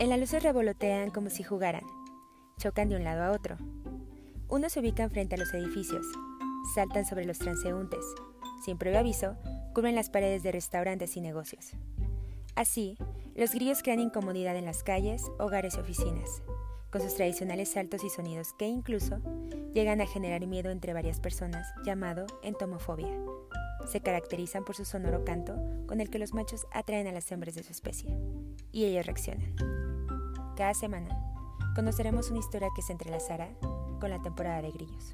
En la luz revolotean como si jugaran. Chocan de un lado a otro. Unos se ubican frente a los edificios. Saltan sobre los transeúntes. Sin previo aviso, cubren las paredes de restaurantes y negocios. Así, los grillos crean incomodidad en las calles, hogares y oficinas, con sus tradicionales saltos y sonidos que incluso llegan a generar miedo entre varias personas, llamado entomofobia. Se caracterizan por su sonoro canto con el que los machos atraen a las hembras de su especie, y ellos reaccionan. Cada semana conoceremos una historia que se entrelazará con la temporada de grillos.